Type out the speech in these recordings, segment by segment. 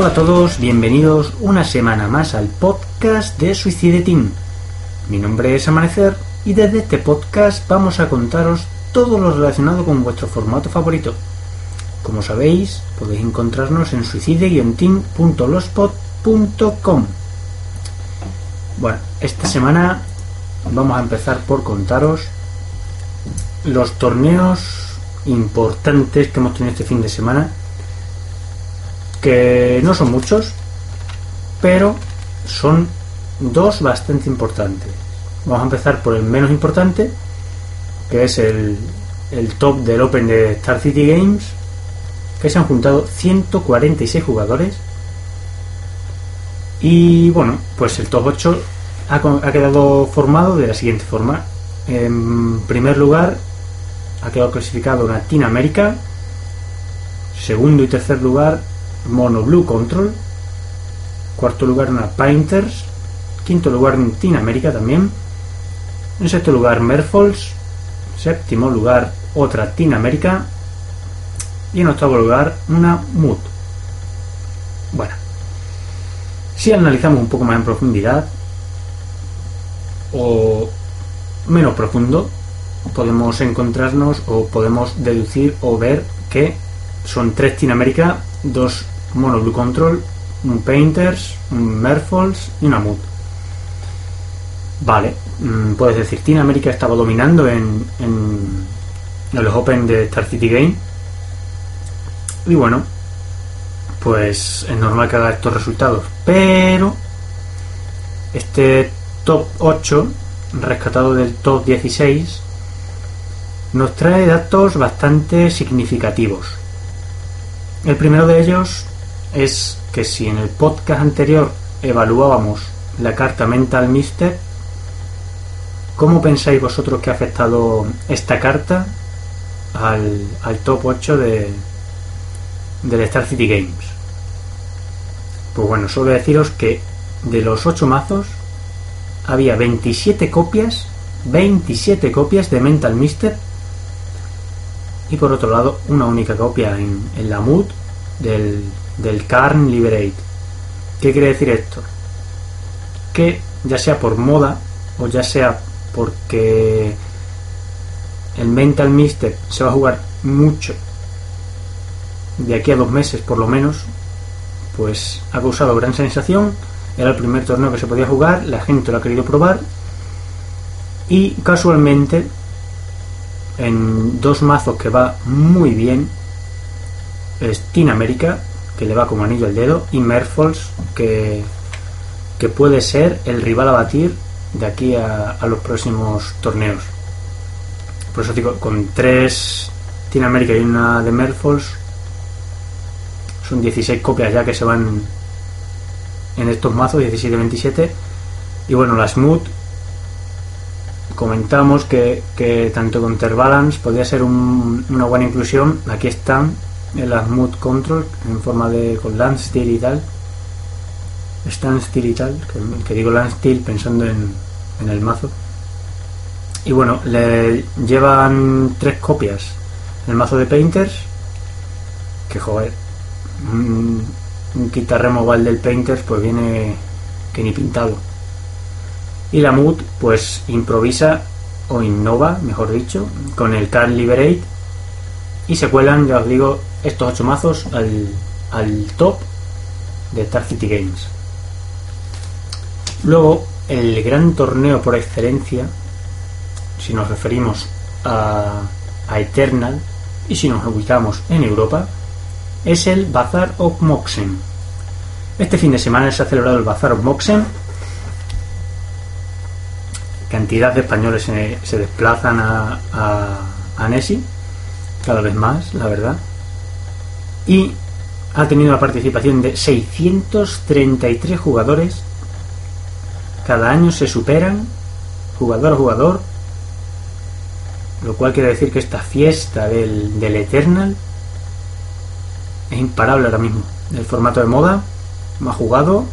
Hola a todos, bienvenidos una semana más al podcast de Suicide Team. Mi nombre es Amanecer y desde este podcast vamos a contaros todo lo relacionado con vuestro formato favorito. Como sabéis, podéis encontrarnos en suicide-team.lospot.com. Bueno, esta semana vamos a empezar por contaros los torneos importantes que hemos tenido este fin de semana que no son muchos, pero son dos bastante importantes. Vamos a empezar por el menos importante, que es el, el top del Open de Star City Games, que se han juntado 146 jugadores. Y bueno, pues el top 8 ha, ha quedado formado de la siguiente forma. En primer lugar, ha quedado clasificado Latin América. Segundo y tercer lugar, Mono Blue Control. Cuarto lugar una Painters. Quinto lugar Team América también. En sexto lugar Merfolds. Séptimo lugar otra Team América. Y en octavo lugar una Mood. Bueno. Si analizamos un poco más en profundidad o menos profundo, podemos encontrarnos o podemos deducir o ver que son tres Team América, dos Mono Blue Control, un Painters, un Merfolds y una Mood. Vale, mm, puedes decir, Team América estaba dominando en, en, en los Open de Star City Game. Y bueno, pues es normal que haga estos resultados. Pero este top 8, rescatado del top 16, nos trae datos bastante significativos. El primero de ellos es que si en el podcast anterior evaluábamos la carta Mental Mister, ¿cómo pensáis vosotros que ha afectado esta carta al, al top 8 de, del Star City Games? Pues bueno, solo deciros que de los 8 mazos había 27 copias, 27 copias de Mental Mister y por otro lado una única copia en, en la mood del, del Carn Liberate. ¿Qué quiere decir esto? Que ya sea por moda o ya sea porque el Mental Mister se va a jugar mucho de aquí a dos meses por lo menos, pues ha causado gran sensación. Era el primer torneo que se podía jugar, la gente lo ha querido probar y casualmente en dos mazos que va muy bien es Team América que le va como anillo al dedo y Merfolds que, que puede ser el rival a batir de aquí a, a los próximos torneos. Por eso digo con tres Team América y una de Merfolds son 16 copias ya que se van en estos mazos 17-27 y bueno la Smooth comentamos que, que tanto con Terbalance podría ser un, una buena inclusión. Aquí están en las Mood Control en forma de con Lance Steel y tal. Stand Steel y tal, que, que digo Lance Steel pensando en, en, el mazo. Y bueno, le llevan tres copias el mazo de Painters. Que joder, un, un del Painters pues viene que ni pintado y la Mood pues improvisa o innova, mejor dicho, con el Card Liberate y se cuelan, ya os digo, estos ocho mazos al, al top de Star City Games. Luego, el gran torneo por excelencia, si nos referimos a, a Eternal y si nos ubicamos en Europa, es el Bazar of Moxen. Este fin de semana se ha celebrado el Bazar of Moxen. Cantidad de españoles se, desplazan a, a, a Nessie, cada vez más, la verdad. Y ha tenido la participación de 633 jugadores. Cada año se superan jugador a jugador, lo cual quiere decir que esta fiesta del, del Eternal es imparable ahora mismo. El formato de moda, más jugado,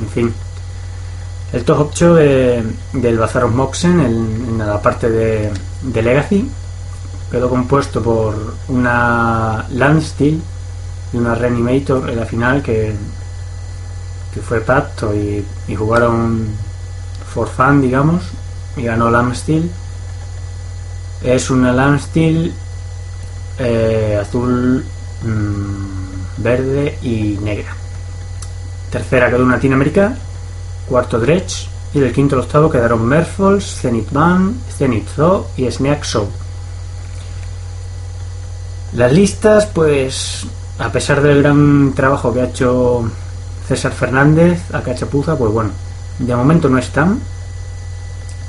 en fin. El top 8 de, del Bazar of Moxen en, la parte de, Legacy quedó compuesto por una Landsteel y una Reanimator en la final que, que fue pacto y, jugaron for fun, digamos, y ganó Landsteel. Es una Landsteel eh, azul, mmm, verde y negra. Tercera quedó una Latinoamérica, cuarto Dredge y del quinto al octavo quedaron Merfolds, Zenith Band, Zenith Zoo y Snack Show. Las listas, pues, a pesar del gran trabajo que ha hecho César Fernández a Cachapuza, pues bueno, de momento no están.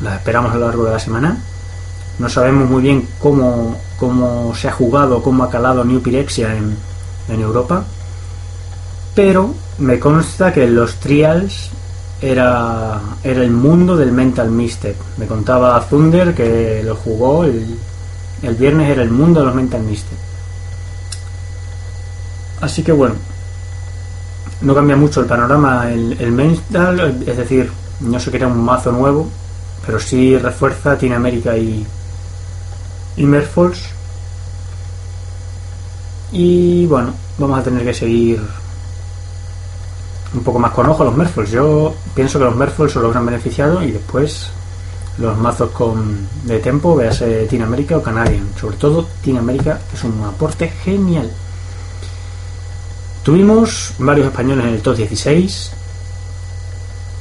Las esperamos a lo largo de la semana. No sabemos muy bien cómo, cómo se ha jugado, cómo ha calado New Pyrexia en, en Europa. Pero me consta que los trials era, era el mundo del Mental Mystic. Me contaba Thunder que lo jugó el, el viernes, era el mundo de los Mental Mystic. Así que bueno, no cambia mucho el panorama el, mental, es decir, no se crea un mazo nuevo, pero sí refuerza Team América y, y Merfolds. Y bueno, vamos a tener que seguir un poco más con ojo los Merfolds. Yo pienso que los Merfolds son los han beneficiado y después los mazos con de tempo, véase Team América o Canadian. Sobre todo Team América es un aporte genial. Tuvimos varios españoles en el top 16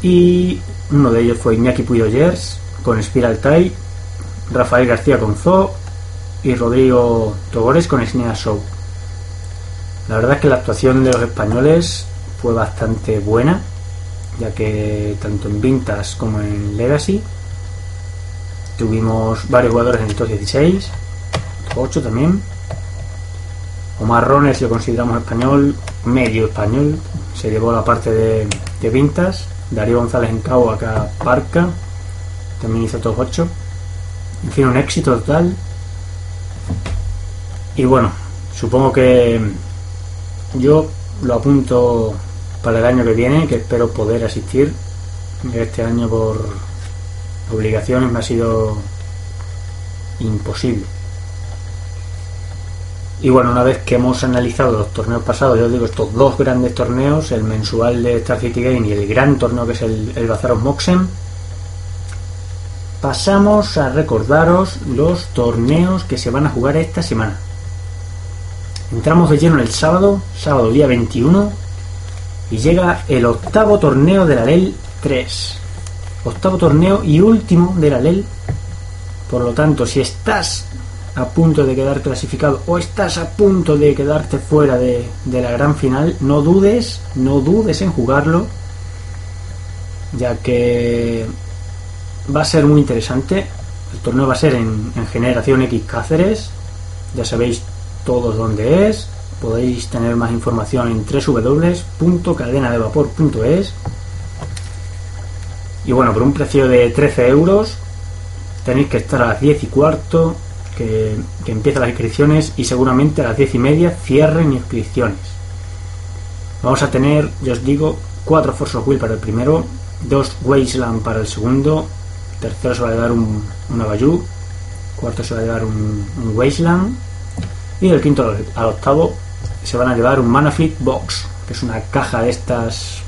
y uno de ellos fue Iñaki Puyoyers con Spiral Tai, Rafael García con Zoo y Rodrigo Togores con Snea Show. La verdad es que la actuación de los españoles fue bastante buena, ya que tanto en Vintas como en Legacy tuvimos varios jugadores en el top 16, top 8 también. Omar Rones lo consideramos español, medio español, se llevó la parte de, de Vintas. Darío González en Cabo, acá Parca, también hizo top 8. En fin, un éxito total. Y bueno, supongo que yo lo apunto para el año que viene, que espero poder asistir. Este año por obligaciones me ha sido imposible. Y bueno, una vez que hemos analizado los torneos pasados, yo digo estos dos grandes torneos, el mensual de Star City Game y el gran torneo que es el, el Bazar of Moxen, pasamos a recordaros los torneos que se van a jugar esta semana. Entramos de lleno el sábado, sábado día 21, y llega el octavo torneo de la LEL 3. Octavo torneo y último de la LEL. Por lo tanto, si estás a punto de quedar clasificado o estás a punto de quedarte fuera de, la gran final, no dudes, no dudes en jugarlo, ya que va a ser muy interesante. El torneo va a ser en, en Generación X Cáceres, ya sabéis todos dónde es, podéis tener más información en www.cadenadevapor.es y bueno, por un precio de 13 euros tenéis que estar a las 10 y cuarto que, que empiezan las inscripciones y seguramente a las 10 y media cierren inscripciones. Vamos a tener, ya os digo, 4 Force of Will para el primero, 2 Wasteland para el segundo, tercero se va a llevar un, un Abayú, cuarto se va a llevar un, un Wasteland y del quinto al octavo se van a llevar un Manafit Box, que es una caja de estas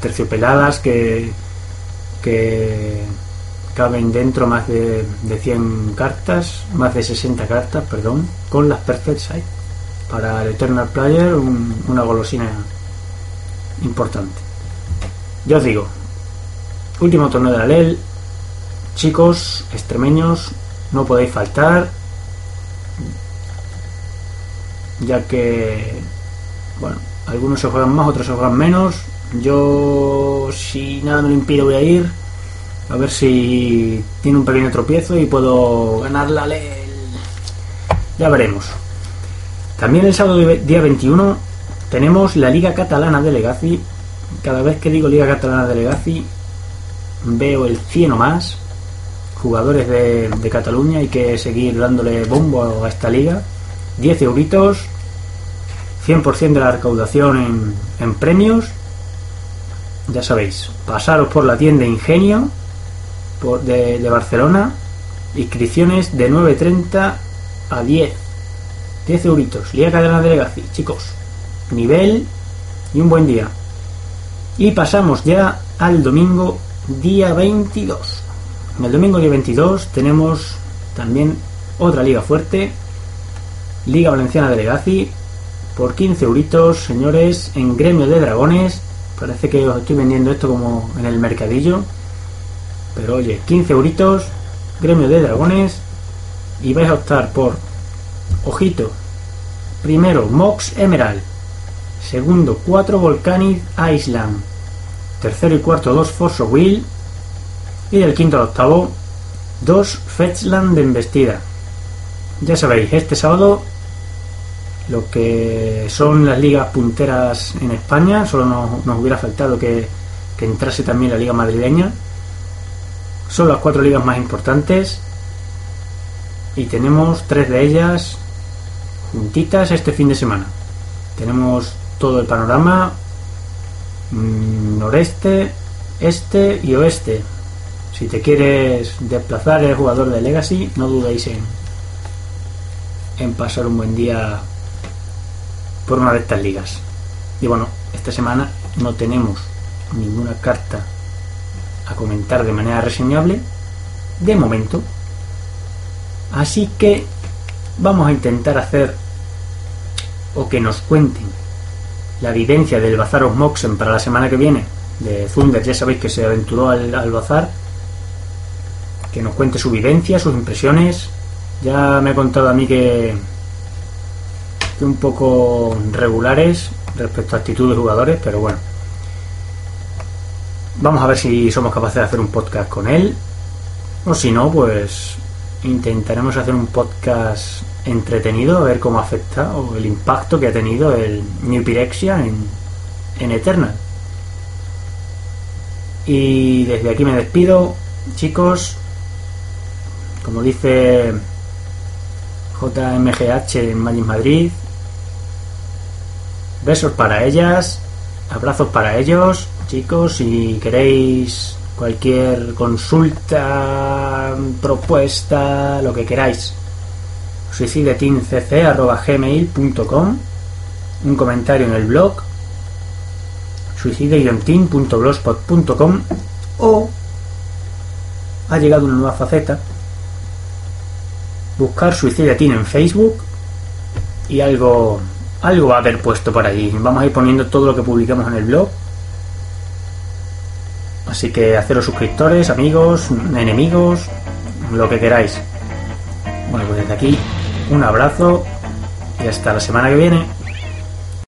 terciopeladas que, que caben dentro más de, de 100 cartas, más de 60 cartas, perdón, con las Perfect Sight. Para el Eternal Player, un, una golosina importante. Ya os digo, último torneo de la LEL, chicos extremeños, no podéis faltar, ya que, bueno, algunos se juegan más, otros se juegan menos. Yo, si nada me lo impide, voy a ir a ver si tiene un pequeño tropiezo y puedo ganar la LEL. Ya veremos. También el sábado día 21 tenemos la Liga Catalana de Legacy. Cada vez que digo Liga Catalana de Legacy veo el 100 o más jugadores de, de Cataluña. Hay que seguir dándole bombo a esta liga. 10 euritos, 100% de la recaudación en, en premios. Ya sabéis, pasaros por la tienda Ingenio por, de, de Barcelona. Inscripciones de 9.30 a 10. 10 euritos. Liga Cadena de Legacy, chicos. Nivel y un buen día. Y pasamos ya al domingo día 22. En el domingo día 22 tenemos también otra liga fuerte. Liga Valenciana de Legacy. Por 15 euritos, señores, en Gremio de Dragones. Parece que os estoy vendiendo esto como en el mercadillo. Pero oye, 15 euritos, Gremio de Dragones. Y vais a optar por Ojito. Primero, Mox Emerald. Segundo, 4 Volcanic Island. Tercero y cuarto, 2 Fosso Will. Y del quinto al octavo, 2 Fetchland de Embestida. Ya sabéis, este sábado lo que son las ligas punteras en España, solo nos, hubiera faltado que, que entrase también la liga madrileña. Son las cuatro ligas más importantes y tenemos tres de ellas juntitas este fin de semana. Tenemos todo el panorama mm, noreste, este y oeste. Si te quieres desplazar el jugador de Legacy, no dudéis en, en pasar un buen día por una de estas ligas. Y bueno, esta semana no tenemos ninguna carta a comentar de manera reseñable de momento. Así que vamos a intentar hacer o que nos cuenten la vivencia del Bazar of Moxen para la semana que viene de Thunder, ya sabéis que se aventuró al, al bazar, que nos cuente su vivencia, sus impresiones. Ya me ha contado a mí que un poco regulares respecto a actitud de jugadores, pero bueno. Vamos a ver si somos capaces de hacer un podcast con él. O si no, pues intentaremos hacer un podcast entretenido, a ver cómo afecta o el impacto que ha tenido el New Pyrexia en, en Eternal. Y desde aquí me despido, chicos. Como dice JMGH en Magic Madrid. Besos para ellas, abrazos para ellos, chicos. Si queréis cualquier consulta, propuesta, lo que queráis, suicideteamcc.gmail.com un comentario en el blog suicideionteam.blogspot.com o ha llegado una nueva faceta buscar Suicide Team en Facebook y algo algo va a haber puesto por allí vamos a ir poniendo todo lo que publicamos en el blog. Así que haceros suscriptores amigos enemigos lo que queráis. Bueno pues desde aquí un abrazo y hasta la semana que viene.